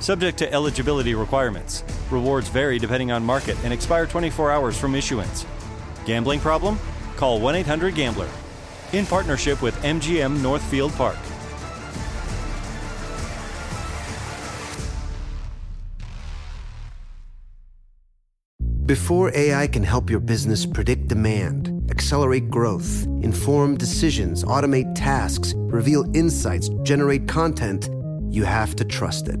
Subject to eligibility requirements. Rewards vary depending on market and expire 24 hours from issuance. Gambling problem? Call 1 800 Gambler. In partnership with MGM Northfield Park. Before AI can help your business predict demand, accelerate growth, inform decisions, automate tasks, reveal insights, generate content, you have to trust it.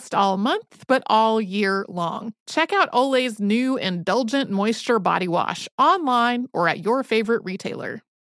all month, but all year long. Check out Olay's new Indulgent Moisture Body Wash online or at your favorite retailer.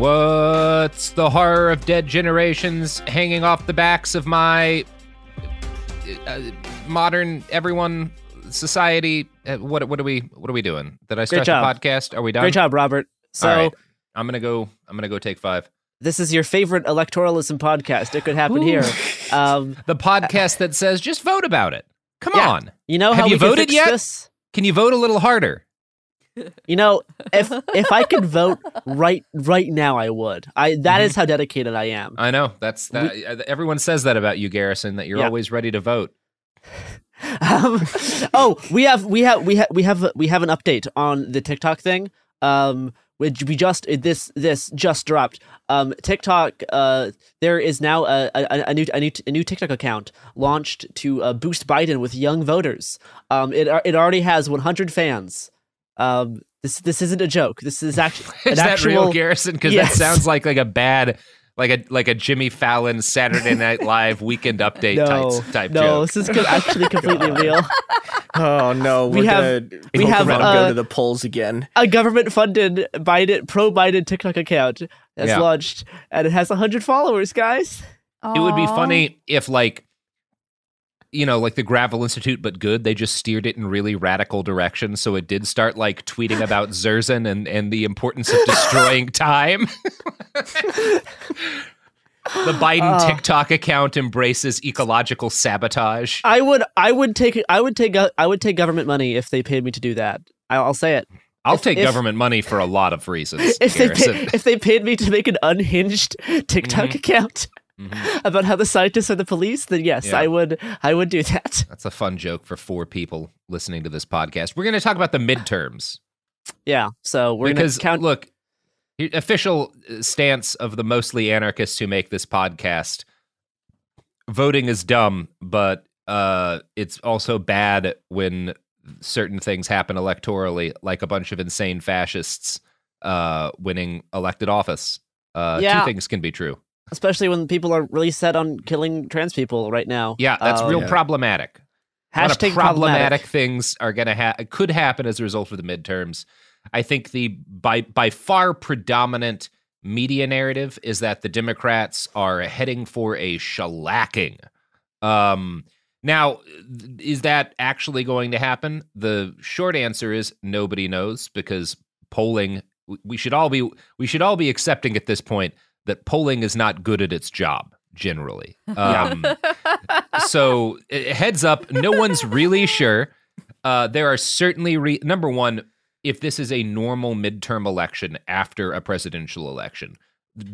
What's the horror of dead generations hanging off the backs of my uh, modern everyone society? Uh, what what are we what are we doing? Did I start the podcast? Are we done? Great job, Robert. So right. I'm gonna go. I'm gonna go take five. this is your favorite electoralism podcast. It could happen here. Um, The podcast that says just vote about it. Come Yeah. on. you know Have how you we can voted yet? This? Can you vote a little harder? You know, if if I could vote right right now, I would. I that Mm-hmm. is how dedicated I am. I know that's that. uh, everyone says that about you, Garrison. That you're Yeah. always ready to vote. Um, oh, we have we have we have we have we have an update on the TikTok thing. Um, which we just this this just dropped. Um, TikTok. Uh, there is now a, a, a new a new a new TikTok account launched to uh, boost Biden with young voters. Um, it it already has 100 fans. Um, this this isn't a joke. This is actually Is an that actual, real, Garrison? Because Yes. that sounds like like a bad, like a like a Jimmy Fallon Saturday Night Live weekend update No, type type no, joke. this is co- actually completely real. Oh no, We we're have- gonna we have, let 'em uh, go to the polls again. a government funded Biden pro Biden TikTok account has Yeah. launched and it has 100 followers, guys. It would be funny if like you know, like the Gravel Institute, but good. They just steered it in really radical directions, so it did start like tweeting about Zerzan and and the importance of destroying time. the Biden Oh. TikTok account embraces ecological sabotage. I would I would take I would take I would take government money if they paid me to do that. I'll, I'll say it. I'll If- take if- government money for a lot of reasons. If they pay, if they paid me to make an unhinged TikTok Mhm. account Mhm. about how the scientists are the police, then yes, Yeah. I would I would do that. That's a fun joke for four people listening to this podcast. We're going to talk about the midterms Yeah. So we're because count. look, official uh, stance of the mostly anarchists who make this podcast: voting is dumb, but uh, it's also bad when certain things happen electorally, like a bunch of insane fascists uh, winning elected office. Uh, Yeah. Two things can be true. Especially when people are really set on killing trans people right now. Yeah, that's Um, real yeah. problematic. A lot of Hashtag problematic things are going to ha- could happen as a result of the midterms. I think the by by far predominant media narrative is that the Democrats are heading for a shellacking. Um, now, th- is that actually going to happen? The short answer is nobody knows because polling. We should all be we should all be accepting at this point that polling is not good at its job generally. Um, so uh, heads up, no one's really sure. Uh, there are certainly re- number one, if this is a normal midterm election after a presidential election,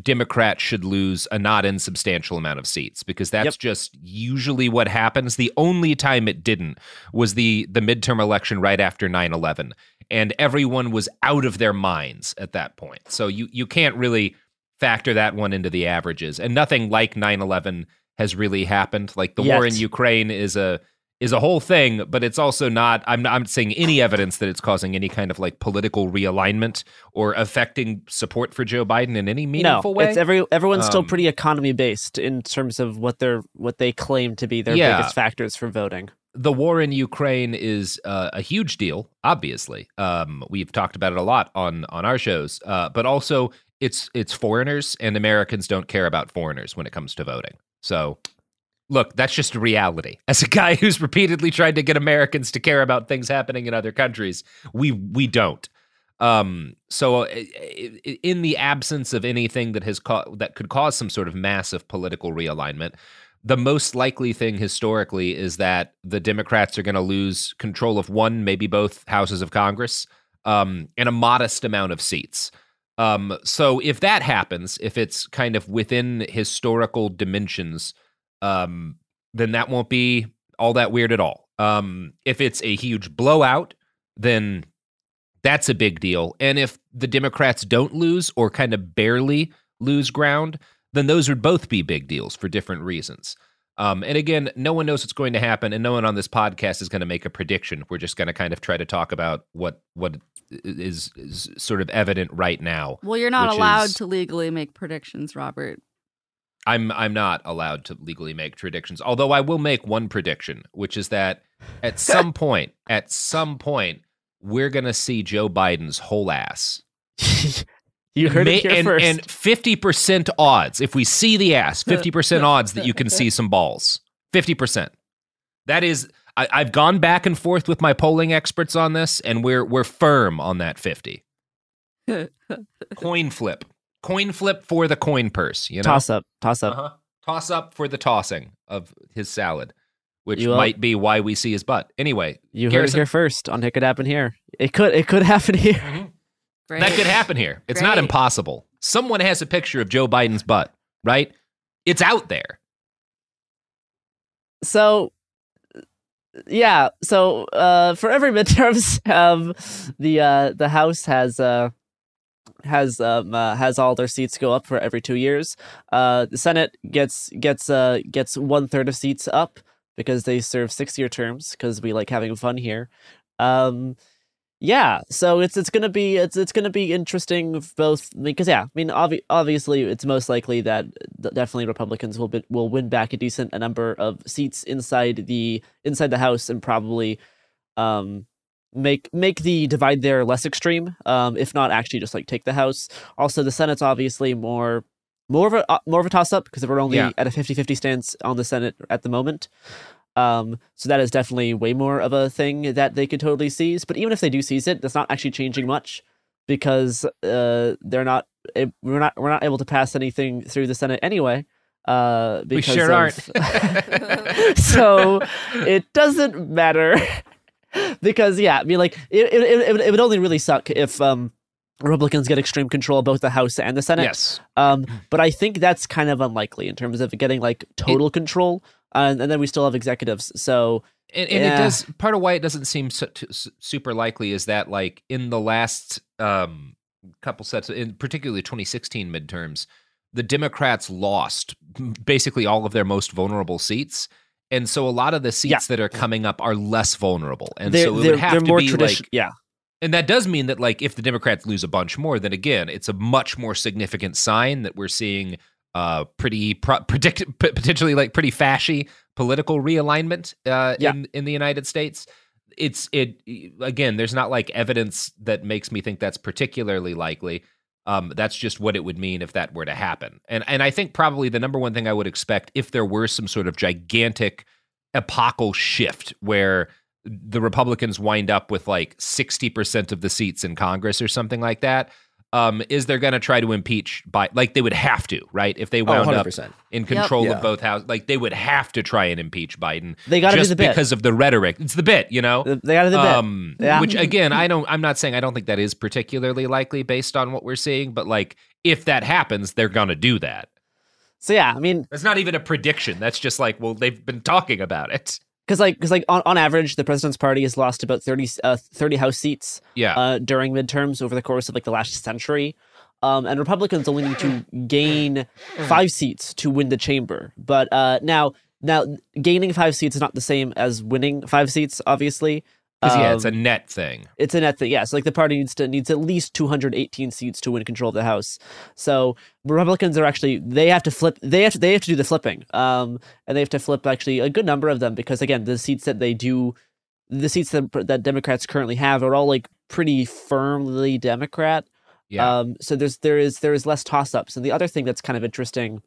Democrats should lose a not insubstantial amount of seats because that's Yep. just usually what happens. The only time it didn't was the the midterm election right after 9/11 and everyone was out of their minds at that point. So you you can't really factor that one into the averages. And nothing like 9/11 has really happened. Like the war in Ukraine is a is a whole thing, but it's also not. I'm not I'm seeing any evidence that it's causing any kind of like political realignment or affecting support for Joe Biden in any No, meaningful way. it's every everyone's still Um, pretty economy based in terms of what they're what they claim to be their Yeah. biggest factors for voting. the war in Ukraine is uh, a huge deal. Obviously, um, we've talked about it a lot on on our shows, uh, but also it's it's foreigners and Americans don't care about foreigners when it comes to voting. So, look, that's just a reality. As a guy who's repeatedly tried to get Americans to care about things happening in other countries, we we don't. Um, so, i- in the absence of anything that has ca- that could cause some sort of massive political realignment, the most likely thing historically is that the Democrats are going to lose control of one, maybe both houses of Congress, um, and a modest amount of seats. Um, so if that happens, if it's kind of within historical dimensions, um, then that won't be all that weird at all. Um, if it's a huge blowout, then that's a big deal. And if the Democrats don't lose or kind of barely lose ground, then those would both be big deals for different reasons. Um, and again, no one knows what's going to happen, and no one on this podcast is going to make a prediction. We're just going to kind of try to talk about what what is, is sort of evident right now. Well, you're not allowed is- to legally make predictions, Robert. I'm I'm not allowed to legally make predictions. Although I will make one prediction, which is that at some point, at some point, we're gonna see Joe Biden's whole ass. You heard it here and, first. And fifty percent odds, if we see the ass, fifty percent odds that you can see some balls. Fifty percent. That is, I, I've gone back and forth with my polling experts on this, and we're we're firm on that fifty. coin flip, coin flip for the coin purse. You know, toss up, toss up. uh-huh. Toss up for the tossing of his salad, which You will- might be why we see his butt. Anyway, You heard it here first on It Could Happen Here. It could it could happen here. Mhm. Great. that could happen here. It's not impossible. Someone has a picture of Joe Biden's butt, right? It's out there. So yeah, so uh, for every midterms, um, the uh, the House has uh, has um, uh, has all their seats go up for every two years. Uh, the Senate gets gets uh, gets one third of seats up because they serve six year terms because we like having fun here. Um, yeah, so it's it's gonna be it's it's gonna be interesting both because yeah, I mean obvi- obviously it's most likely that th- definitely Republicans will be, will win back a decent a number of seats inside the inside the House and probably um make make the divide there less extreme um if not actually just like take the House. Also the Senate's obviously more more of a uh, more of a toss up because we're only Yeah. at a 50-50 stance on the Senate at the moment. Um, so that is definitely way more of a thing that they could totally seize. But even if they do seize it, that's not actually changing much because uh, they're not we're not we're not able to pass anything through the Senate anyway. Uh, We because sure of- aren't. so it doesn't matter because yeah, I mean like it it, it, it would- only really suck if um Republicans get extreme control of both the House and the Senate. yes. Um, but I think that's kind of unlikely in terms of getting like total control, and, and then we still have executives. So And, and it does part of why it doesn't seem su- t- su- super likely is that like in the last um, couple sets, in particularly 2016 midterms, the Democrats lost basically all of their most vulnerable seats. And so a lot of the seats Yeah. that are coming up are less vulnerable. And they're so it they're, would have to more be tradition. like yeah, and that does mean that like if the Democrats lose a bunch more, then again, it's a much more significant sign that we're seeing uh, pretty pro- predict p- potentially like pretty fashy political realignment uh, Yeah. in in the United States. It's it again. There's not like evidence that makes me think that's particularly likely. Um, that's just what it would mean if that were to happen. And and I think probably the number one thing I would expect if there were some sort of gigantic epochal shift where the Republicans wind up with like 60% of the seats in Congress or something like that, um, is they're going to try to impeach by like they would have to, right? If they wound up in control Yeah. of both houses, like they would have to try and impeach Biden. They gotta do the bit. because of the rhetoric. It's the bit, you know. They got to the bit. Um, Yeah. Which again, I don't. I'm not saying I don't think that is particularly likely based on what we're seeing, but like if that happens, they're gonna do that. So yeah, I mean, it's not even a prediction. That's just like, well, they've been talking about it. Because like because like on, on average, the president's party has lost about 30, uh, 30 House seats Yeah. uh, during midterms over the course of like the last century. Um, and Republicans only need to gain five seats to win the chamber. But uh, now, now gaining five seats is not the same as winning five seats. Obviously, Because yeah, it's a Um, net thing. it's a net thing. Yeah, so like the party needs to needs at least 218 seats to win control of the House. So Republicans are actually they have to flip. They have to they have to do the flipping. Um, and they have to flip actually a good number of them because again, the seats that they do, the seats that that Democrats currently have are all like pretty firmly Democrat. Yeah. Um, so there's there is there is less toss ups. And the other thing that's kind of interesting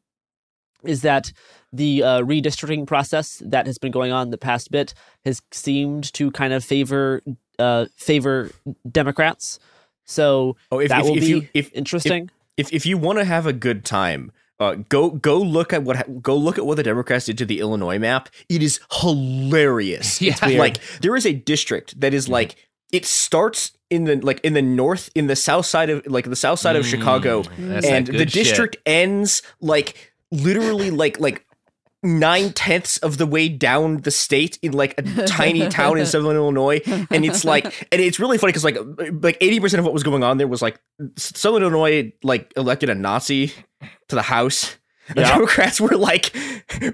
is that the uh, redistricting process that has been going on the past bit has seemed to kind of favor uh, favor Democrats. So Oh, if, that if, will if be you if interesting. if if you want to have a good time, uh, go go look at what go look at what the Democrats did to the Illinois map. It is hilarious. Yeah. It's Weird. like there is a district that is like it starts in the like in the north in the south side of like the south side of Chicago, That's and the good shit. district ends like literally like like nine tenths of the way down the state in like a tiny town in southern Illinois, and it's like, and it's really funny because like like eighty percent of what was going on there was like southern Illinois like elected a Nazi to the House. The Yeah. Democrats were like,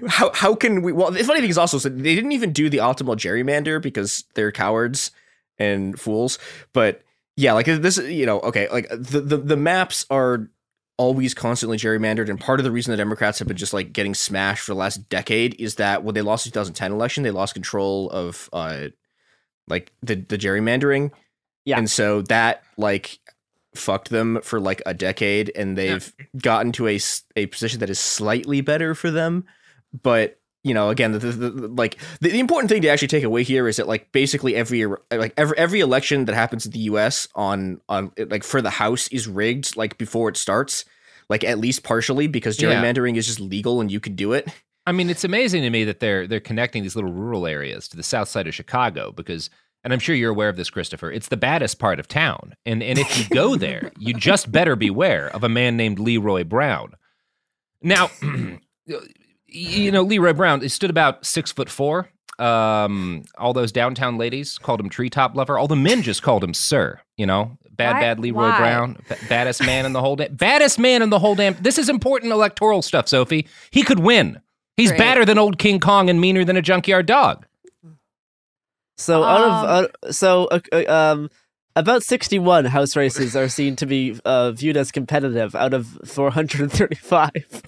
how how can we? Well, the funny thing is also so they didn't even do the optimal gerrymander because they're cowards and fools. But yeah, like this, you know, okay, like the the, the maps are always constantly gerrymandered and part of the reason the democrats have been just like getting smashed for the last decade is that when they lost the 2010 election they lost control of uh like the the gerrymandering. Yeah. and so that like fucked them for like a decade and they've gotten to a, a position that is slightly better for them. But you know again the, the, the- like the, the important thing to actually take away here is that like basically every like every every election that happens in the US on on like for the house is rigged like before it starts like at least partially because Yeah. gerrymandering is just legal and you can do it I mean, it's amazing to me that they're they're connecting these little rural areas to the south side of Chicago because, and I'm sure you're aware of this, Christopher. It's the baddest part of town, and and if you go there, you just better beware of a man named Leroy Brown. Now, you know Leroy Brown he stood about six foot four. Um, all those downtown ladies called him treetop lover. All the men just called him sir. You know, bad Why- bad Leroy why? Brown, ba- baddest man in the whole damn, baddest man in the whole damn. This is important electoral stuff, Sophie. He could win. He's Great. badder than old King Kong and meaner than a junkyard dog. So out Um, of uh, so uh, uh, um about 61 house races are seen to be uh, viewed as competitive out of 435.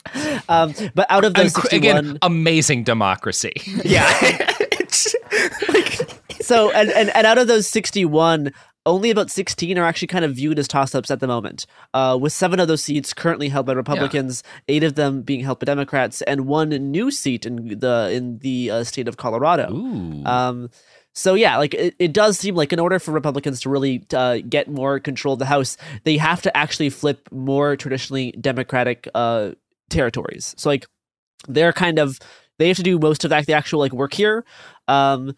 um, but out of those 61, Again, amazing democracy. yeah like so and, and and out of those 61 only about 16 are actually kind of viewed as toss-ups at the moment uh, with seven of those seats currently held by republicans eight of them being held by democrats and one new seat in the in the uh, state of colorado Ooh. um, so yeah, like it, it does seem like in order for Republicans to really uh, get more control of the House, they have to actually flip more traditionally Democratic uh, territories. So like they're kind of they have to do most of that the actual like work here um,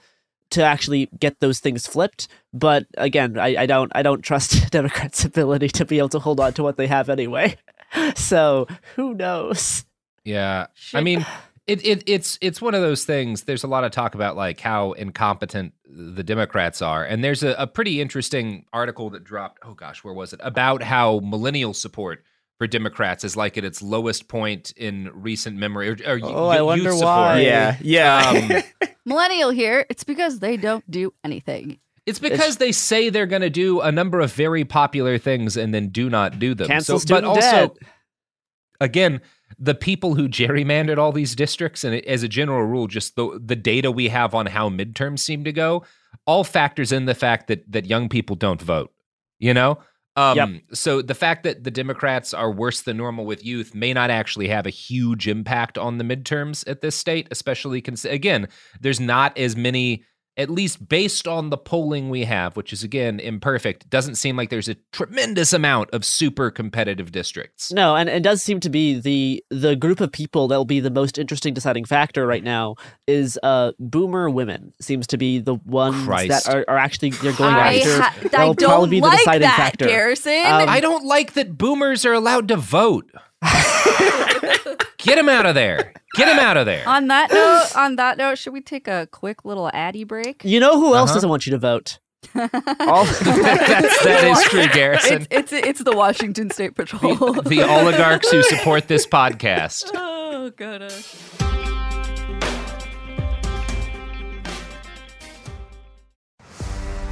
to actually get those things flipped. But again, I, I don't I don't trust Democrats' ability to be able to hold on to what they have anyway. So who knows? Yeah. I mean, it, it it's it's one of those things. There's a lot of talk about like how incompetent the Democrats are, and there's a, a pretty interesting article that dropped. Oh gosh, where was it? About how millennial support for Democrats is like at its lowest point in recent memory. Or, or Oh, I wonder support. why. yeah yeah Um, Millennial here. It's because they don't do anything. It's because they say they're going to do a number of very popular things and then do not do them. Cancel so, but also, debt. again, the people who gerrymandered all these districts, and as a general rule, just the the data we have on how midterms seem to go, all factors in the fact that that young people don't vote. You know, um, Yep. so the fact that the Democrats are worse than normal with youth may not actually have a huge impact on the midterms at this state, especially cons- again, there's not as many at least based on the polling we have, which is again imperfect, doesn't seem like there's a tremendous amount of super competitive districts. No, and it does seem to be the the group of people that will be the most interesting deciding factor right now is uh boomer women seems to be the ones Christ. that are, are actually they're going I, after. ha- that I will don't probably be the like deciding that, factor. Garrison. Um, I don't like that boomers are allowed to vote. Get him out of there. Get him out of there. on that note, on that note, should we take a quick little Addy break? You know who else Uh-huh. doesn't want you to vote? All That's, that is true, Garrison. It's, it's it's the Washington State Patrol. The oligarchs who support this podcast. oh god.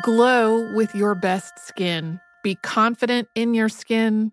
Glow with your best skin. Be confident in your skin.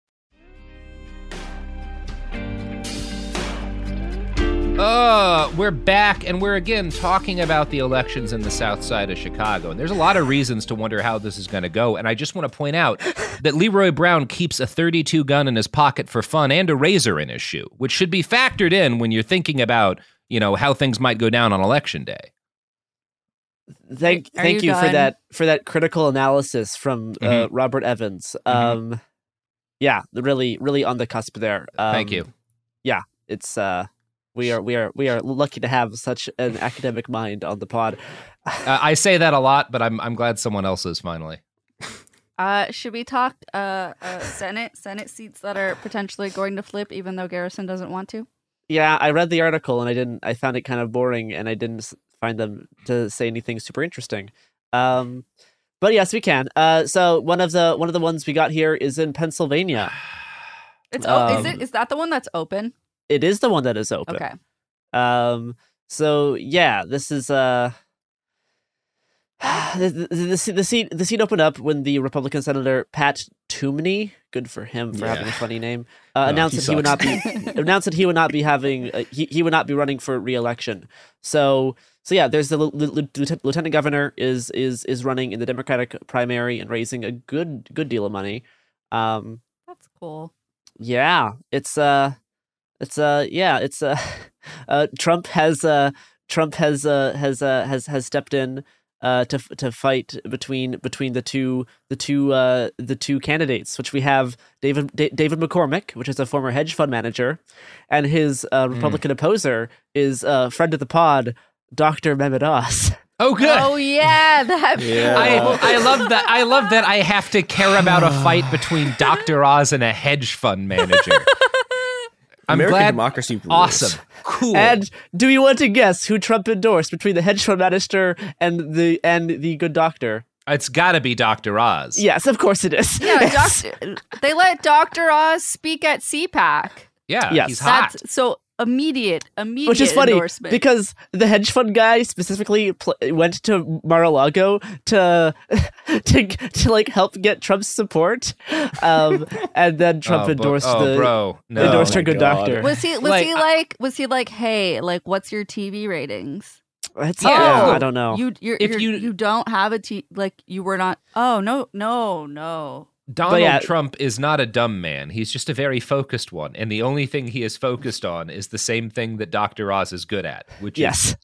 Uh, we're back and we're again talking about the elections in the south side of Chicago. And there's a lot of reasons to wonder how this is going to go. And I just want to point out that Leroy Brown keeps a 32 gun in his pocket for fun and a razor in his shoe, which should be factored in when you're thinking about, you know, how things might go down on election day. Thank Are thank you you, for that for that critical analysis from uh, Mhm. Robert Evans. Mhm. Um, yeah, really really on the cusp there. Um, Thank you. Yeah, it's uh, we are we are we are lucky to have such an academic mind on the pod. Uh, I say that a lot, but I'm I'm glad someone else is finally. Uh, should we talk uh, uh Senate Senate seats that are potentially going to flip, even though Garrison doesn't want to? Yeah, I read the article and I didn't. I found it kind of boring, and I didn't find them to say anything super interesting. Um, but yes, we can. Uh, so one of the one of the ones we got here is in Pennsylvania. It's oh, is Um, it is that the one that's open? It is the one that is open. Okay. Um. So yeah, this is uh. The, the, the, se- the seat the seat opened up when the Republican Senator Pat Toomey, good for him for having a funny name, uh, Oh, announced he that he would not be announced that he would not be having uh, he, he would not be running for re-election. So so yeah, there's the lieu- lieu- lieutenant, lieutenant governor is is is running in the Democratic primary and raising a good good deal of money. Um, That's cool. yeah, it's uh it's uh yeah, it's uh, uh Trump has uh Trump has uh has uh has has stepped in uh to to fight between between the two the two uh the two candidates which we have David Da- David McCormick which is a former hedge fund manager and his uh, Republican opposer is uh friend of the pod Dr. Mehmet Oz. Oh, good. Oh yeah, that. I, I love that. I love that I have to care about a fight between Dr. Oz and a hedge fund manager. I'm American glad. democracy rules. Awesome. Cool. And do we want to guess who Trump endorsed between the hedge fund manager and the and the good doctor? it's got to be Dr. Oz. Yes, of course it is. Yeah, doctor, they let Dr. Oz speak at CPAC. Yeah, Yes. he's hot. That's so immediate, immediate Which is funny endorsement. because the hedge fund guy specifically pl- went to Mar-a-Lago to to to like help get Trump's support, um, and then Trump Oh, bo- endorsed oh, the bro. No. endorsed Oh her good God. doctor. was he was Like, he like was he like hey like what's your TV ratings? It's, Yeah. yeah. I don't know. You you're, If you're, you- you don't have a T like you were not. Oh no no no. Donald yeah. Trump is not a dumb man. He's just a very focused one. And the only thing he is focused on is the same thing that Dr. Oz is good at, which yes, is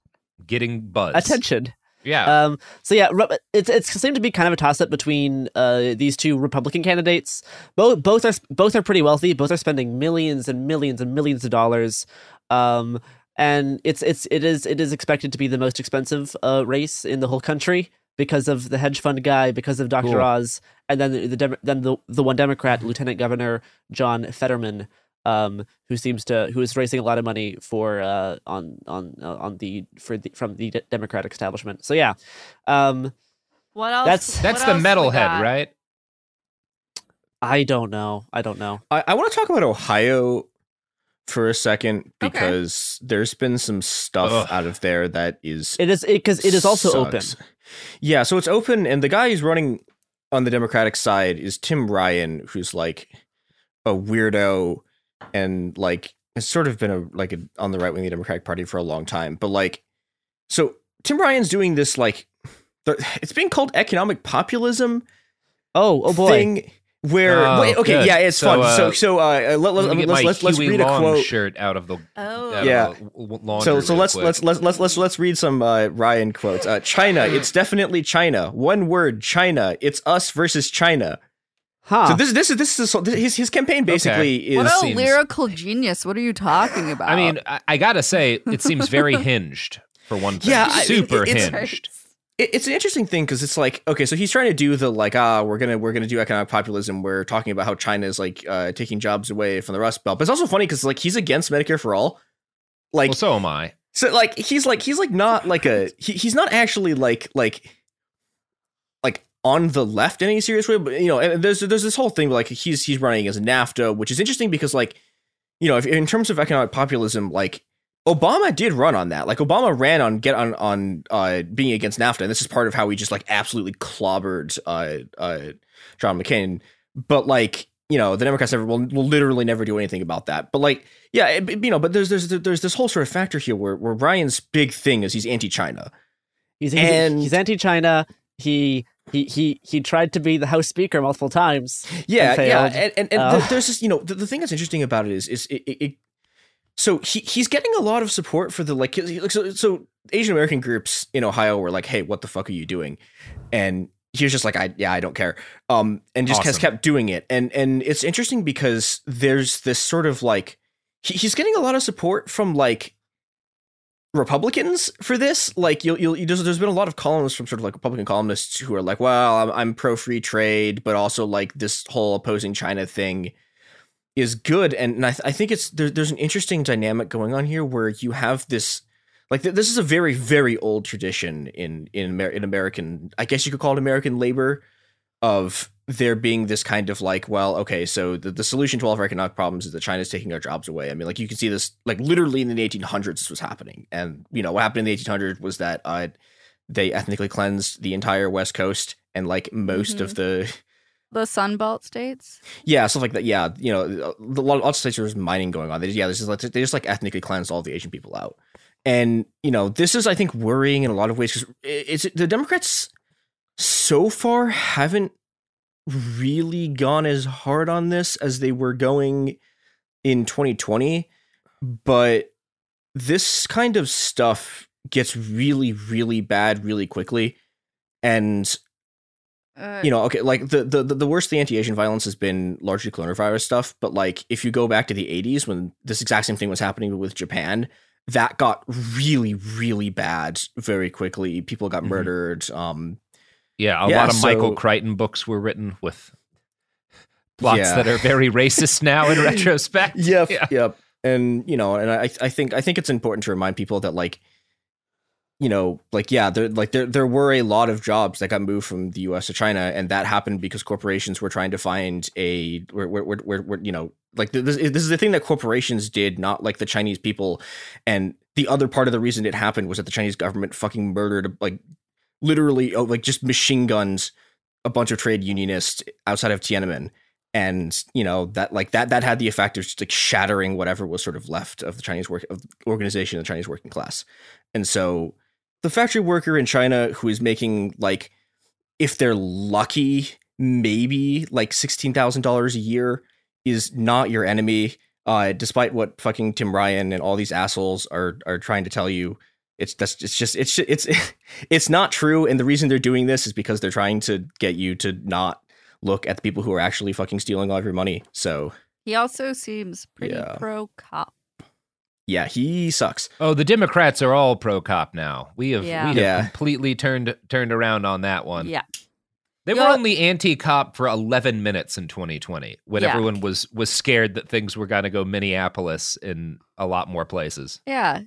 getting buzz. attention. Yeah. Um, so yeah, it's it's seemed to be kind of a toss up between uh, these two Republican candidates. Both both are both are pretty wealthy. Both are spending millions and millions and millions of dollars. Um, and it's it's it is it is expected to be the most expensive uh, race in the whole country because of the hedge fund guy, because of Dr. Cool. Oz, and then the, the then the the one Democrat, Lieutenant Governor John Fetterman. Um, who seems to who is raising a lot of money for uh, on on uh, on the for the from the de- Democratic establishment. So yeah, um, What else? That's- That's what the else we metalhead, right? I don't know. I don't know. I, I want to talk about Ohio for a second because there's been some stuff Ugh. out of there that is It is because it is also open. Yeah, so it's open, and the guy who's running on the Democratic side is Tim Ryan, who's like a weirdo and like has sort of been a like a, on the right wing of the Democratic Party for a long time. But like, so Tim Ryan's doing this like, it's being called economic populism. Oh, oh boy. Thing where Oh, wait, okay, good. yeah, it's So, fun. uh, so so uh, let, let, let me let's, let's let's read a quote. shirt out of the Oh. out Yeah. the w- laundry So so let's quick. let's let's let's let's let's read some uh, Ryan quotes. Uh, China, it's definitely China. One word, China. It's us versus China. Huh. So this this is this is his his campaign basically is what a seems- lyrical genius! What are you talking about? I mean, I, I gotta say, it seems very hinged for one thing. Yeah, I- super it's- hinged. It, it's an interesting thing because it's like okay, so he's trying to do the like ah we're gonna we're gonna do economic populism. We're talking about how China is like uh, taking jobs away from the Rust Belt, but it's also funny because like he's against Medicare for all. Like well, so am I. So like he's like he's like not like a he, he's not actually like like like on the left in any serious way, but you know, and there's there's this whole thing like he's he's running as NAFTA, which is interesting because like you know, if in terms of economic populism, like Obama did run on that. Like Obama ran on get on on uh being against NAFTA, and this is part of how he just like absolutely clobbered uh uh John McCain. But like you know, the Democrats never will, will literally never do anything about that. But like, yeah, it- you know, but there's there's there's this whole sort of factor here where where Ryan's big thing is he's anti-China. He's he's, and- he's anti-China. He he he he tried to be the House Speaker multiple times. Yeah, and yeah, and and, and Uh, th- there's this, you know, the, the thing that's interesting about it is is it, it, it so he he's getting a lot of support for the like so so Asian American groups in Ohio were like, hey, what the fuck are you doing? And he was just like, I yeah, I don't care, um, and just has kept doing it, and and it's interesting because there's this sort of like he, he's getting a lot of support from like Republicans for this. Like you'll, you'll there's, there's been a lot of columnists from sort of like Republican columnists who are like, well, I'm, I'm pro free trade, but also like this whole opposing China thing is good, and, and I, th- I think it's there, there's an interesting dynamic going on here where you have this like th- this is a very very old tradition in in Amer- in American I guess you could call it American labor of there being this kind of like well okay so the, the solution to all of our economic problems is that China's taking our jobs away. I mean like you can see this like literally in the 1800s this was happening, and you know what happened in the 1800s was that uh, they ethnically cleansed the entire West Coast and like most of the The Sunbelt states. yeah, stuff like that. Yeah, you know, a lot, of states there's mining going on. They, yeah, this is like they just like ethnically cleansed all the Asian people out, and you know, this is I think worrying in a lot of ways because it's the Democrats so far haven't really gone as hard on this as they were going in 2020, but this kind of stuff gets really, really bad really quickly, and Uh, you know, okay, like the the the worst the anti-Asian violence has been largely coronavirus stuff, but like if you go back to the 80s when this exact same thing was happening with Japan, that got really really bad very quickly. People got murdered. Um Yeah, a Yeah, lot of Michael Crichton books were written with plots Yeah. that are very racist now in retrospect. Yep, Yeah. yep. And you know, and I I think I think it's important to remind people that like you know, like yeah, there like there there were a lot of jobs that got moved from the U.S. to China, and that happened because corporations were trying to find a where where where, where, you know like this this is the thing that corporations did, not like the Chinese people. And the other part of the reason it happened was that the Chinese government fucking murdered like literally oh, like just machine guns a bunch of trade unionists outside of Tiananmen and you know that like that that had the effect of just like shattering whatever was sort of left of the Chinese work of organization the Chinese working class. And so the factory worker in China who is making like if they're lucky maybe like $16,000 a year is not your enemy uh despite what fucking Tim Ryan and all these assholes are are trying to tell you it's that's it's just it's it's it's not true and the reason they're doing this is because they're trying to get you to not look at the people who are actually fucking stealing all of your money so He also seems pretty Yeah. pro cop. Yeah he sucks Oh, the Democrats are all pro cop now. We have Yeah. we have Yeah. completely turned turned around on that one. Yeah. They You were only anti-cop for 11 minutes in 2020 when Yeah. everyone was was scared that things were going to go Minneapolis in a lot more places. Yeah.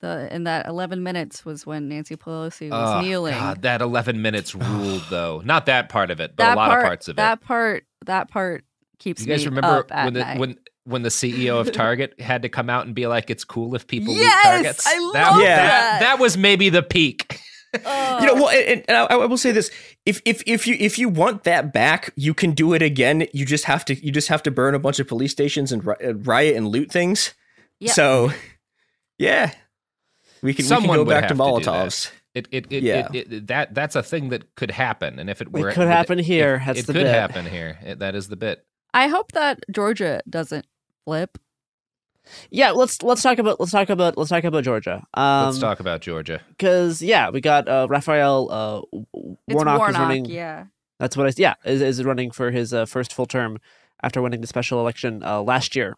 The in that 11 minutes was when Nancy Pelosi was Oh, kneeling. God, that 11 minutes ruled though. Not that part of it, but that a lot part, of parts of it. That part that part keeps You guys me remember up when the night. when when the CEO of Target had to come out and be like, "It's cool if people loot Yes! targets." I that, love Yeah. that. That was maybe the peak. you know well and, and I, I will say this if if if you if you want that back you can do it again you just have to you just have to burn a bunch of police stations and ri- uh, riot and loot things Yeah. so yeah we can, Someone we can go back to have to molotovs It it it, Yeah. it, it that that's a thing that could happen, and if it It were could happen here. it, That's it the could bit. happen here. It, that is the bit. I hope that Georgia doesn't flip. Yeah, let's let's talk about let's talk about let's talk about Georgia. Um, Let's talk about Georgia. because yeah, we got uh, Raphael uh, Warnock, Warnock, is running. yeah. That's what I yeah is, is running for his uh, first full term after winning the special election uh, last year.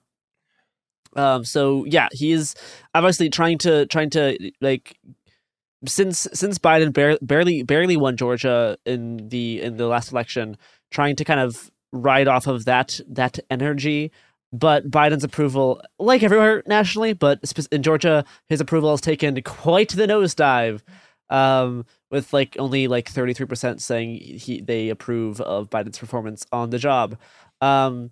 Um. So yeah, he's obviously trying to trying to like since since Biden bar- barely barely won Georgia in the in the last election, trying to kind of ride off of that that energy. But Biden's approval, like everywhere nationally, but in Georgia, his approval has taken quite the nosedive. Um, with like only like 33% saying he they approve of Biden's performance on the job. Um,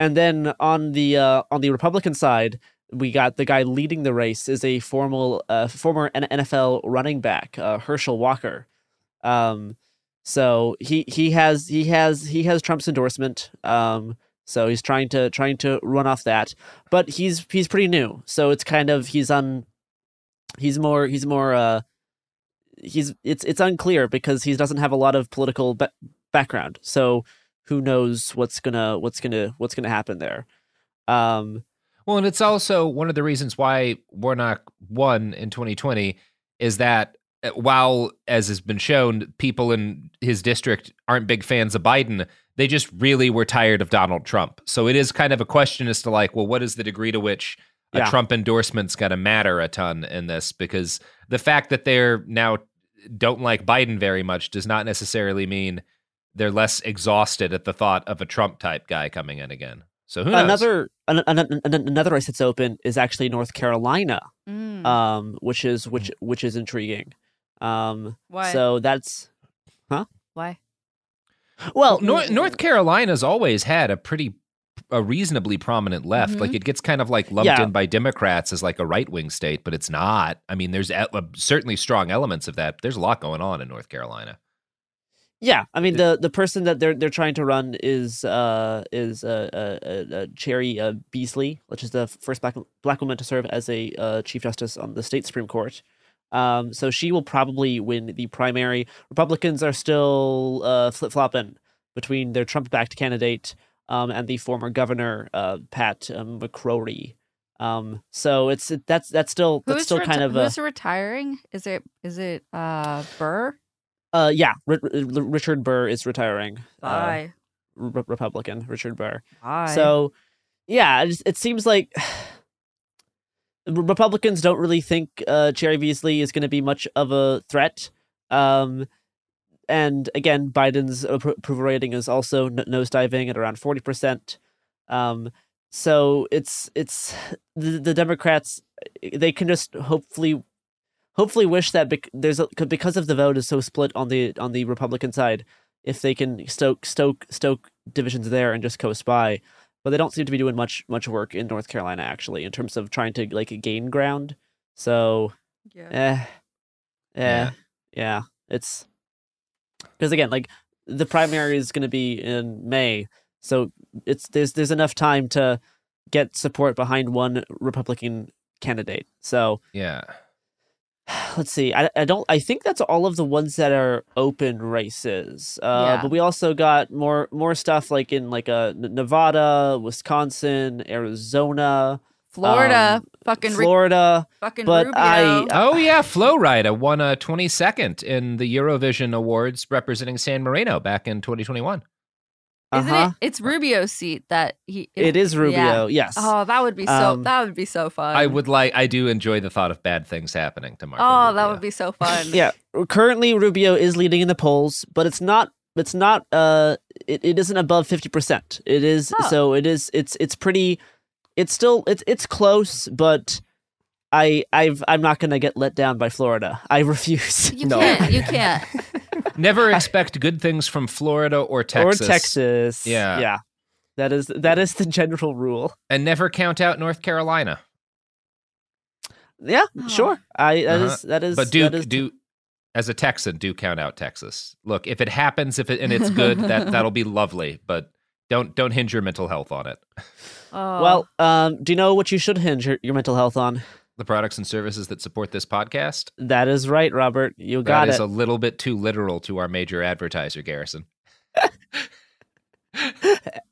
and then on the uh, on the Republican side, we got the guy leading the race is a formal uh, former NFL running back, uh, Herschel Walker. Um, so he he has he has he has Trump's endorsement. Um, so he's trying to trying to run off that, but he's he's pretty new. So it's kind of he's on. He's more he's more uh he's it's it's unclear because he doesn't have a lot of political ba- background. So who knows what's gonna what's gonna what's gonna happen there. Um, Well, and it's also one of the reasons why Warnock won in 2020 is that while, as has been shown, people in his district aren't big fans of Biden, they just really were tired of Donald Trump. So it is kind of a question as to like, well, what is the degree to which a Yeah. Trump endorsement's going to matter a ton in this? Because the fact that they're now don't like Biden very much does not necessarily mean they're less exhausted at the thought of a Trump type guy coming in again. So who knows? another an, an, an- another race that's open is actually North Carolina, Mm. um, which is which which is intriguing. Um, Why? So that's huh? Why? Well, North, North Carolina's always had a pretty a reasonably prominent left. Mhm. Like it gets kind of like lumped Yeah. in by Democrats as like a right wing state, but it's not. I mean, there's e- uh, certainly strong elements of that. There's a lot going on in North Carolina. Yeah, I mean the the person that they're they're trying to run is uh is uh, uh, uh, uh Cheri uh, Beasley, which is the first black black woman to serve as a uh, chief justice on the state supreme court. Um, so she will probably win the primary. Republicans are still uh, flip flopping between their Trump backed candidate um, and the former governor uh, Pat um, McCrory. Um, so it's it, that's that's still that's Who's still reti- kind of a, who's retiring? Is it is it uh Burr? uh yeah. R- R- Richard Burr is retiring. Uh, Bye. Re- Republican Richard Burr. Bye. So, yeah, it, it seems like Republicans don't really think uh, Cheri Beasley is going to be much of a threat. Um, and again, Biden's approval rating is also n- nosediving at around forty percent. Um, so it's it's the, the Democrats they can just hopefully hopefully wish that bec- there's a, because of the vote is so split on the on the Republican side, if they can stoke stoke stoke divisions there and just coast by, but they don't seem to be doing much much work in North Carolina actually in terms of trying to like gain ground. So, Yeah. eh, eh, yeah, it's because again, like the primary is going to be in May, so it's there's there's enough time to get support behind one Republican candidate. So Yeah. let's see. I, I don't. I think that's all of the ones that are open races. Uh, Yeah. But we also got more more stuff like in like uh, Nevada, Wisconsin, Arizona, Florida, um, fucking Ri- Florida. fucking but Rubio. I Oh yeah, Flo Rida won a 22nd in the Eurovision Awards representing San Marino back in 2021. Isn't uh-huh. it? It's Rubio's seat that he. It is Rubio, yeah. yes. Oh, that would be so. Um, that would be so fun. I would like. I do enjoy the thought of bad things happening to Marco. Oh, that would be so fun. yeah. Currently, Rubio is leading in the polls, but it's not. It's not. Uh, it, it isn't above fifty percent. It is. Oh. So it is. It's. It's pretty. It's still. It's. It's close, but. I, I've, I'm not gonna get let down by Florida. I refuse. You can't. You can't. Never expect good things from Florida or Texas. Or Texas. Yeah. Yeah. That is that is the general rule. And never count out North Carolina. Yeah, sure. I that Uh-huh. is that is But do that is do as a Texan, do count out Texas. Look, if it happens, if it and it's good, that that'll be lovely. But don't don't hinge your mental health on it. Oh. Well, um, do you know what you should hinge your, your mental health on? The products and services that support this podcast. That is right, Robert. You got That is it. a little bit too literal to our major advertiser, Garrison.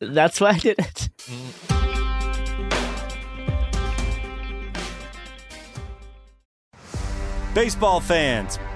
That's why I did it. Baseball fans,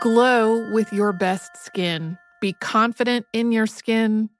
Glow with your best skin. Be confident in your skin.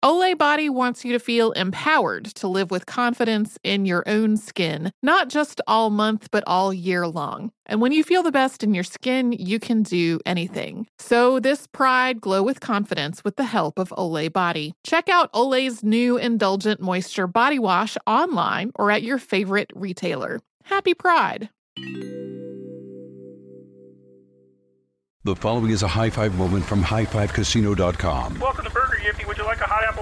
Olay Body wants you to feel empowered to live with confidence in your own skin, not just all month, but all year long. And when you feel the best in your skin, you can do anything. So this pride glow with confidence with the help of Olay Body. Check out Olay's new Indulgent Moisture Body Wash online or at your favorite retailer. Happy Pride! The following is a high five moment from highfivecasino.com. Welcome to Burger Yippee. Would you like a hot apple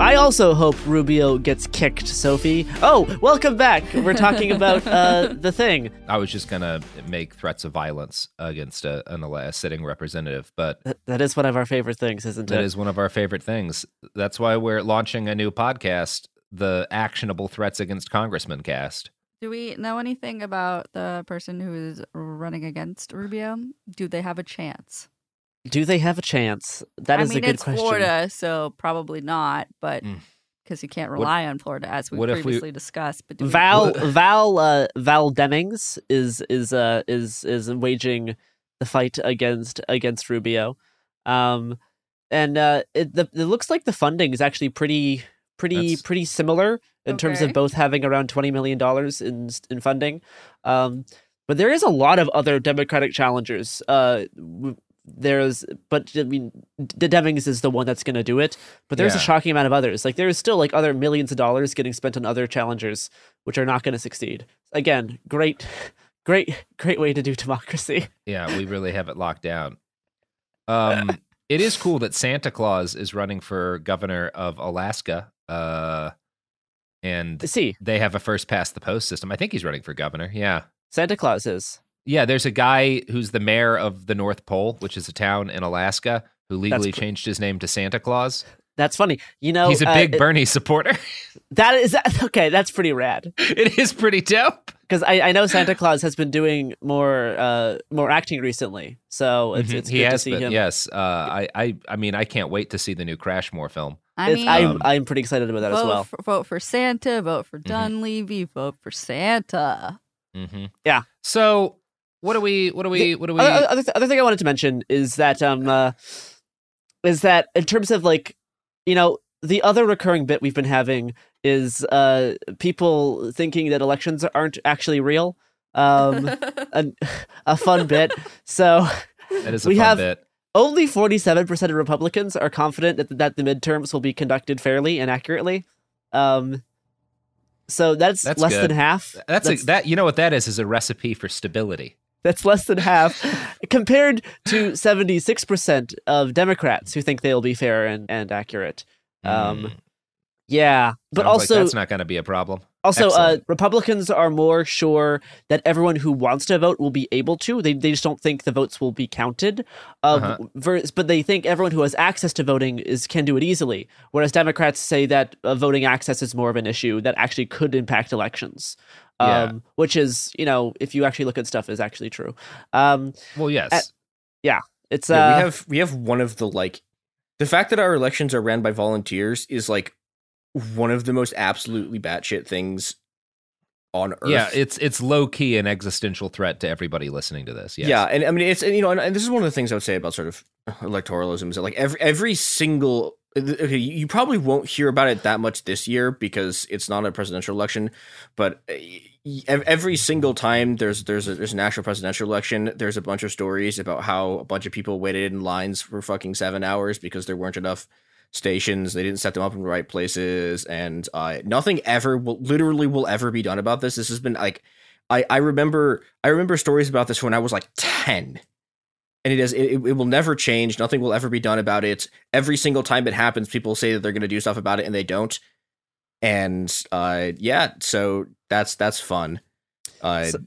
I also hope Rubio gets kicked, Sophie. Oh, welcome back. We're talking about uh, the thing. I was just gonna make threats of violence against a, an, a sitting representative, but That- that is one of our favorite things, isn't that it? is one of our favorite things. That's why we're launching a new podcast, the Actionable Threats Against Congressman Cast. Do we know anything about the person who is running against Rubio? Do they have a chance? Do they have a chance? That I is mean, a good it's question. Florida, so probably not, but Mm. because you can't What- rely on Florida, as we what if we- previously discussed. But do we- Val Val uh, Val Demings is is uh is is waging the fight against against Rubio, um, and uh, it the, it looks like the funding is actually pretty pretty That's- pretty similar in terms Okay. of both having around twenty million dollars in in funding, um, but there is a lot of other Democratic challengers. Uh, w- there's but I mean the Demings is the one that's going to do it, but there's a shocking amount of others. Like there's still like other millions of dollars getting spent on other challengers which are not going to succeed. Again, great, great, great way to do democracy. Yeah, we really have it locked down. Um, it is cool that Santa Claus is running for governor of Alaska. Uh, and See, they have a first past the post system. I think he's running for governor. Yeah. Santa Claus is. Yeah, there's a guy who's the mayor of the North Pole, which is a town in Alaska, who legally pr- changed his name to Santa Claus. That's funny. You know, he's a uh, big it- Bernie supporter. that is okay. That's pretty rad. it is pretty dope. Because I, I know Santa Claus has been doing more uh more acting recently, so it's Mhm, it's he good to see been. him. Yes. Uh, I, I, I mean, I can't wait to see the new Crashmore film. I mean, I'm, Um, I'm pretty excited about that as well. For, vote for Santa. Vote for Mm-hmm. Dunleavy. Vote for Santa. hmm Yeah. So, what do we? What do we? What do we? Other, other, other thing I wanted to mention is that um uh, is that in terms of like you know the other recurring bit we've been having is uh people thinking that elections aren't actually real. Um, a, a fun bit. So that is a we fun have bit. only forty-seven percent of Republicans are confident that that the midterms will be conducted fairly and accurately. Um, so that's, That's less good. than half. That's, a, that. You know what that is? Is a recipe for stability. That's less than half compared to 76% of Democrats who think they'll be fair and, and accurate. Um, Mm. yeah, but Sounds like also that's not going to be a problem. also uh, Republicans are more sure that everyone who wants to vote will be able to. They, they just don't think the votes will be counted. Uh, Uh-huh. but they think everyone who has access to voting is can do it easily. Whereas Democrats say that uh, voting access is more of an issue that actually could impact elections. Um, Yeah. Which is, you know, if you actually look at stuff, is actually true. Um, well, yes. at- yeah, it's Yeah, uh, we have we have one of the like the fact that our elections are ran by volunteers is like one of the most absolutely batshit things on earth. yeah, it's it's low key an existential threat to everybody listening to this. Yes. Yeah, and I mean it's and, you know, and, and this is one of the things I would say about sort of electoralism is that like every every single okay, you probably won't hear about it that much this year because it's not a presidential election, but uh, every single time there's there's a, there's an actual presidential election, there's a bunch of stories about how a bunch of people waited in lines for fucking seven hours because there weren't enough stations. They didn't set them up in the right places, and uh, nothing ever will literally will ever be done about this. This has been like I I remember I remember stories about this when I was like ten. And it is it, it will never change. Nothing will ever be done about it. Every single time it happens, people say that they're going to do stuff about it, and they don't. And uh, yeah, so that's that's fun. Uh, So-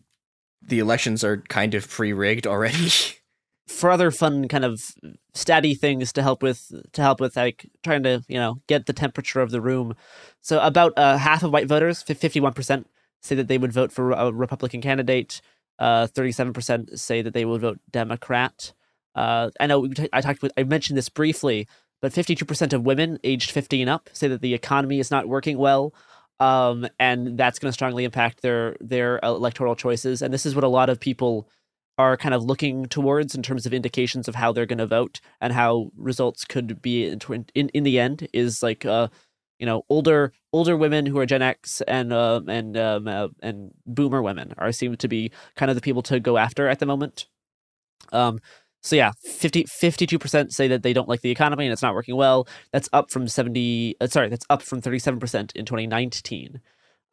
the elections are kind of pre-rigged already. for other fun kind of statty things to help with to help with like trying to you know get the temperature of the room. So about uh, half of white voters, fifty one percent, say that they would vote for a Republican candidate. Seven percent say that they would vote Democrat. Uh, I know I talked with I mentioned this briefly, but fifty two percent of women aged fifty and up say that the economy is not working well. Um, and that's going to strongly impact their their electoral choices. And this is what a lot of people are kind of looking towards in terms of indications of how they're going to vote and how results could be in in, in the end is like uh you know older older women who are Gen X and uh, and um, uh, and boomer women are seem to be kind of the people to go after at the moment. Um so yeah, 50 52% say that they don't like the economy and it's not working well. That's up from 70 uh, sorry, that's up from 37% in 2019.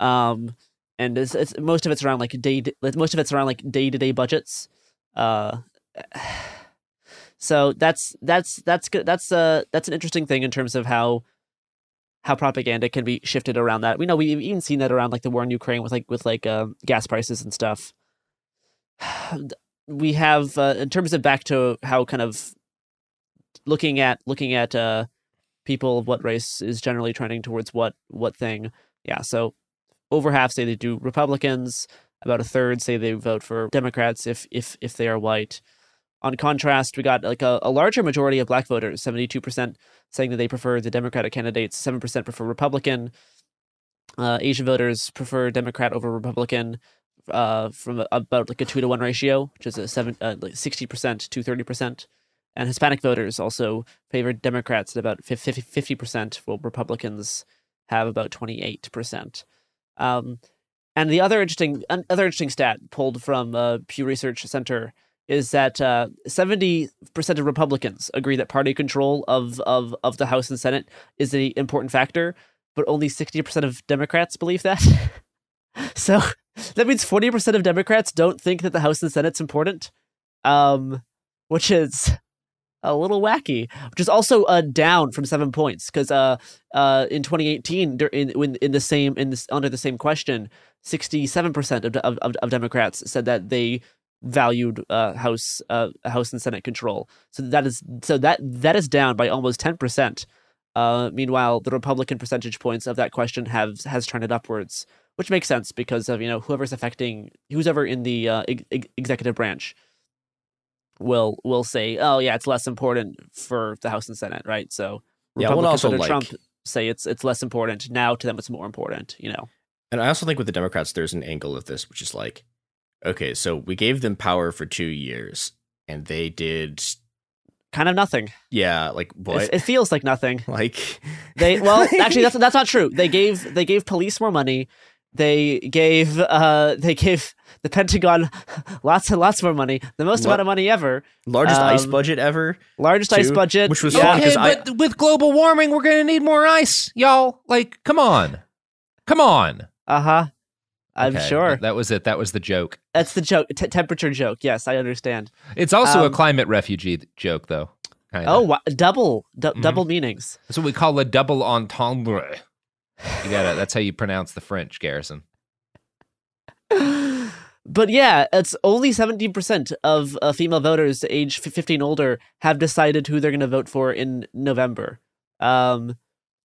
Um and it's, it's most of it's around like day most of it's around like day-to-day budgets uh so that's that's that's good that's uh that's an interesting thing in terms of how how propaganda can be shifted around that we know we've even seen that around like the war in ukraine with like with like uh, gas prices and stuff we have uh, in terms of back to how kind of looking at looking at uh people of what race is generally trending towards what what thing yeah so over half say they do Republicans. About a third say they vote for Democrats if if if they are white. On contrast, we got like a, a larger majority of black voters, seventy two percent saying that they prefer the Democratic candidates, seven percent prefer Republican. Uh, Asian voters prefer Democrat over Republican, uh, from about like a two to one ratio, which is a seven uh, like sixty percent to thirty percent. And Hispanic voters also favor Democrats at about 50 percent, while Republicans have about twenty eight percent. Um, and the other interesting other interesting stat pulled from uh, Pew Research Center is that uh, seventy percent of Republicans agree that party control of, of of the House and Senate is an important factor, but only sixty percent of Democrats believe that. so that means forty percent of Democrats don't think that the House and Senate's important, um, which is a little wacky, which is also uh, down from seven points because uh, uh, in 2018, in in, in the same in this under the same question, 67 percent of, of of Democrats said that they valued uh, House uh, House and Senate control. So that is so that that is down by almost 10 percent. Uh, meanwhile, the Republican percentage points of that question have has trended upwards, which makes sense because of you know whoever's affecting who's ever in the uh, ex- executive branch will will say, "Oh yeah, it's less important for the House and Senate," right? So Yeah, well, also, under like- Trump say it's it's less important now. To them, it's more important. You know, And I also think with the Democrats, there's an angle of this, which is like, okay, so we gave them power for two years, and they did, kind of nothing. yeah, like It, what? it feels like nothing. like They well, actually, that's that's not true. They gave they gave police more money. They gave uh they gave the Pentagon lots and lots more money, the most What? amount of money ever, largest ice Um, budget ever, largest ice budget, which was yeah. fun Okay, because I but with global warming, we're gonna need more ice, y'all. Like, come on, come on. Uh huh. I'm Okay, sure that, was it. That was the joke. that's the joke. T- temperature joke. Yes, I understand. It's also a Um, climate refugee joke, though. Kinda. Oh, double du- Mhm. double meanings. that's what we call a double entendre. You got to That's how you pronounce the French, Garrison. But yeah, it's only 17% of uh, female voters age fif- 15 older have decided who they're going to vote for in November. Um,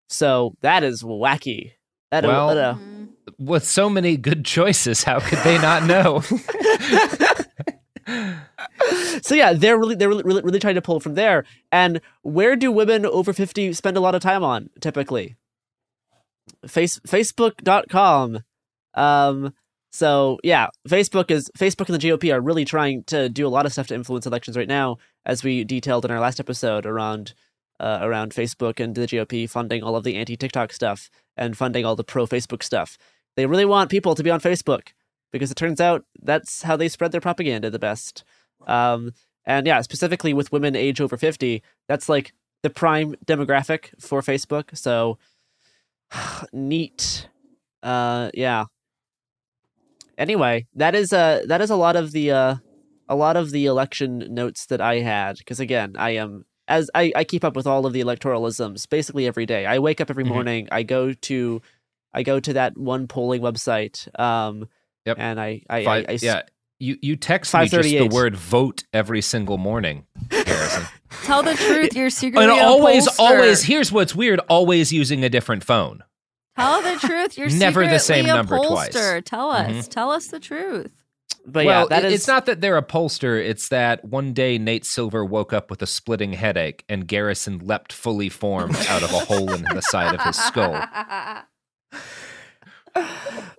so that is wacky. That Well- that, uh, With so many good choices, how could they not know? so yeah, they're really they're really, really really trying to pull from there. And where do women over 50 spend a lot of time on typically? Face Facebook.com. Um so yeah, Facebook is Facebook and the GOP are really trying to do a lot of stuff to influence elections right now, as we detailed in our last episode around uh, around Facebook and the GOP funding all of the anti TikTok stuff and funding all the pro Facebook stuff. They really want people to be on Facebook because it turns out that's how they spread their propaganda the best. Um, and yeah, specifically with women age over 50, that's like the prime demographic for Facebook. So neat. Uh, yeah. Anyway, that is uh that is a lot of the uh a lot of the election notes that I had because again I am as I, I keep up with all of the electoralisms basically every day. I wake up every Mhm. morning. I go to I go to that one polling website. Um, Yep. and I I, Five- I, I yeah, you you text me just the word vote every single morning, Harrison. Tell the truth. You're secretly and a always, pollster. always. Here's what's weird: always using a different phone. Tell the truth. You're Never the same number twice. Tell us. Mhm. Tell us the truth. But well, yeah, that is it's not that they're a pollster. It's that one day Nate Silver woke up with a splitting headache, and Garrison leapt fully formed out of a hole in the side of his skull.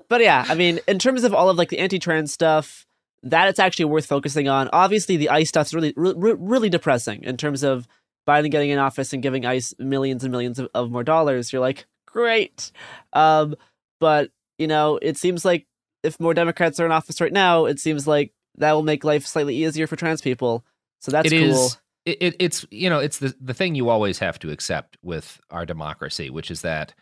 But yeah, I mean, in terms of all of like the anti-trans stuff, that it's actually worth focusing on. Obviously, the ICE stuff's really, really, really depressing in terms of Biden getting in office and giving ICE millions and millions of, of more dollars. You're like, great, um, but you know, it seems like if more Democrats are in office right now, it seems like that will make life slightly easier for trans people. So that's It cool. is- It, it, it's you know it's the the thing you always have to accept with our democracy, which is that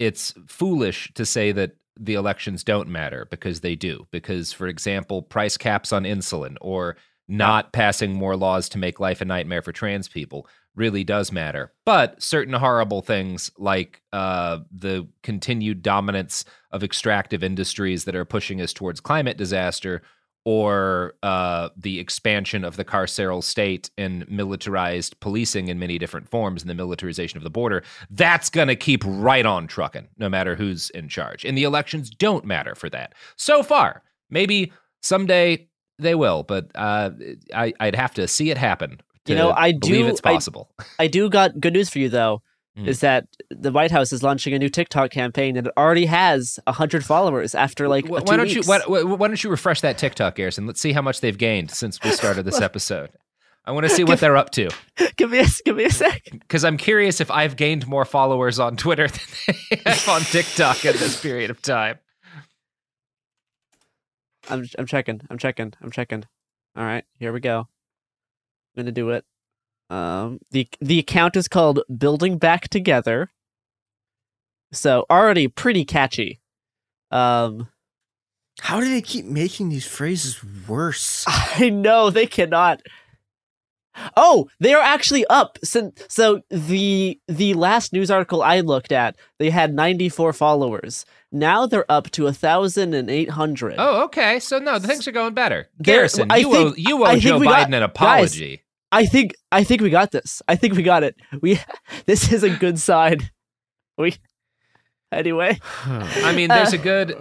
it's foolish to say that the elections don't matter because they do. Because, for example, price caps on insulin or not passing more laws to make life a nightmare for trans people really does matter. But certain horrible things like uh, the continued dominance of extractive industries that are pushing us towards climate disaster or uh, the expansion of the carceral state and militarized policing in many different forms and the militarization of the border, that's going to keep right on trucking, no matter who's in charge. And the elections don't matter for that. So far, maybe someday they will, but uh, I, I'd have to see it happen. You know, I believe do. it's I- possible. I, do got good news for you though. Mm. Is that the White House is launching a new TikTok campaign and it already has hundred followers after like Wh- a why don't you weeks. why, why why don't you refresh that TikTok, Garrison? Let's see how much they've gained since we started this episode. I want to see what they're up to give me a give me a sec. because I'm curious if I've gained more followers on Twitter than they have on TikTok at this period of time. I'm I'm checking. I'm checking. I'm checking. All right, here we go. I'm gonna do it. Um, the the account is called Building Back Together. So already pretty catchy. Um, How do they keep making these phrases worse? I know they cannot. Oh, they are actually up since. So the the last news article I looked at, they had 94 followers. Now they're up to 1,800. Oh, okay. So no, the things are going better. There- Garrison, I you think- owe you owe think Joe we got- Biden an guys, apology. I think I think we got this. I think we got it. We this is a good sign. We anyway. I mean, there's Uh, a good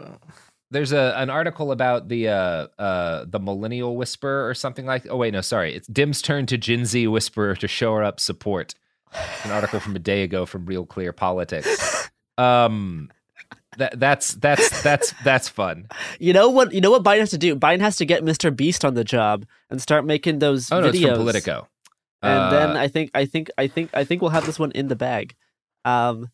there's a an article about the uh uh the millennial whisperer or something like oh wait no sorry it's Dim's turn to Gen Z whisperer to show her up support an article from a day ago from Real Clear Politics um that that's that's that's that's fun You know what? You know what Biden has to do. Biden has to get Mr. Beast on the job and start making those oh no videos. it's from Politico And then Uh, I think I think I think I think we'll have this one in the bag. Um,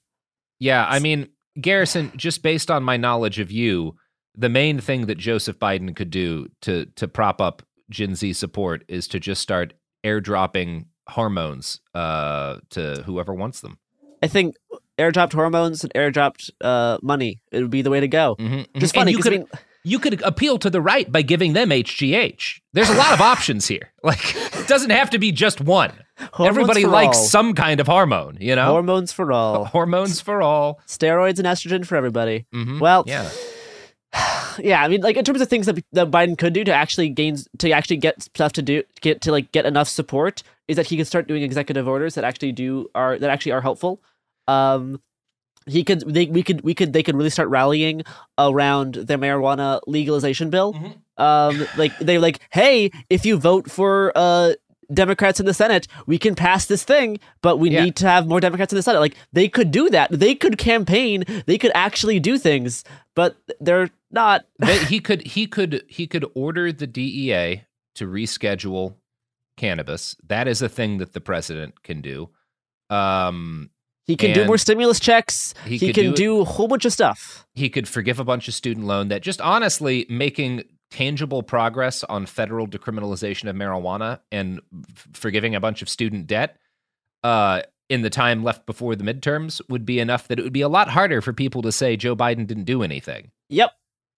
Yeah, I mean, Garrison, just based on my knowledge of you, the main thing that Joseph Biden could do to to prop up Gen Z support is to just start airdropping hormones uh, to whoever wants them. I think airdropped hormones and airdropped uh, money. It would be the way to go. Mhm, Just mhm. And funny you 'cause I mean- you could appeal to the right by giving them HGH. There's a lot of options here. Like it doesn't have to be just one. Hormones Everybody likes all. some kind of hormone, you know? Hormones for all. Hormones for all. Steroids and estrogen for everybody. Mhm, Well, yeah. yeah. I mean, like in terms of things that, that Biden could do to actually gain to actually get stuff to do get to like get enough support is that he could start doing executive orders that actually do are that actually are helpful. Um, he could they we could we could they could really start rallying around their marijuana legalization bill. Mm-hmm. Um, like they like, hey, if you vote for uh Democrats in the Senate, we can pass this thing, but we Yeah. need to have more Democrats in the Senate. Like they could do that. They could campaign. They could actually do things, but they're not. They- he could he could he could order the DEA to reschedule cannabis. That is a thing that the president can do. Um, He can do more stimulus checks. he He, can do- do, a whole bunch of stuff. He could forgive a bunch of student loan that just honestly making tangible progress on federal decriminalization of marijuana and f- forgiving a bunch of student debt uh, in the time left before the midterms would be enough that it would be a lot harder for people to say Joe Biden didn't do anything. Yep.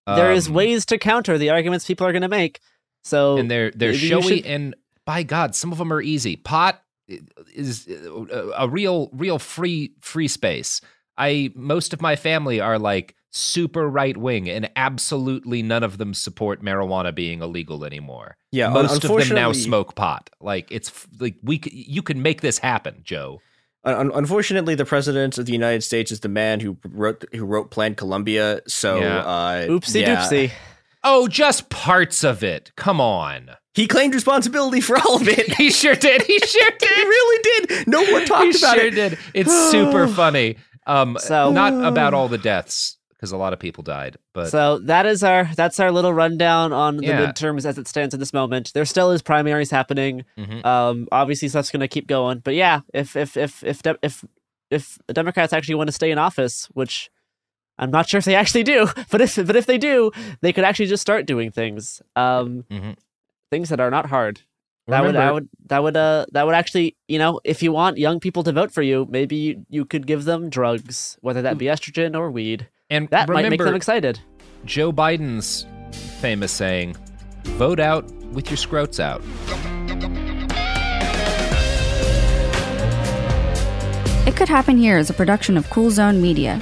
There is Um, ways to counter the arguments people are going to make. So and they're they're showy should- and by God, some of them are easy. Pot is a, a real real free free space. I most of my family are like super right wing, and absolutely none of them support marijuana being illegal anymore. Yeah, most of them now smoke pot. Like it's like we c- you can make this happen, Joe. Unfortunately, the president of the United States is the man who wrote who wrote Plan Colombia. So, Yeah. uh, Oopsie yeah. doopsie. Oh, just parts of it. Come on. He claimed responsibility for all of it. He sure did. He sure did. he really did. No one talked he about sure it. did. It's super funny. Um, So- not about all the deaths because a lot of people died, but so that is our that's our little rundown on the Yeah. midterms as it stands at this moment. There still is primaries happening. Mhm. Um, obviously stuff's going to keep going. But yeah, if if if if if if the Democrats actually want to stay in office, which I'm not sure if they actually do, but if but if they do, they could actually just start doing things. Um, Mhm. things that are not hard. That would, that would, that would, uh, that would actually, you know, if you want young people to vote for you, maybe you, you could give them drugs, whether that be estrogen or weed. and That might make them excited. Joe Biden's famous saying, "Vote out with your scrotes out." It Could Happen Here is a production of Cool Zone Media.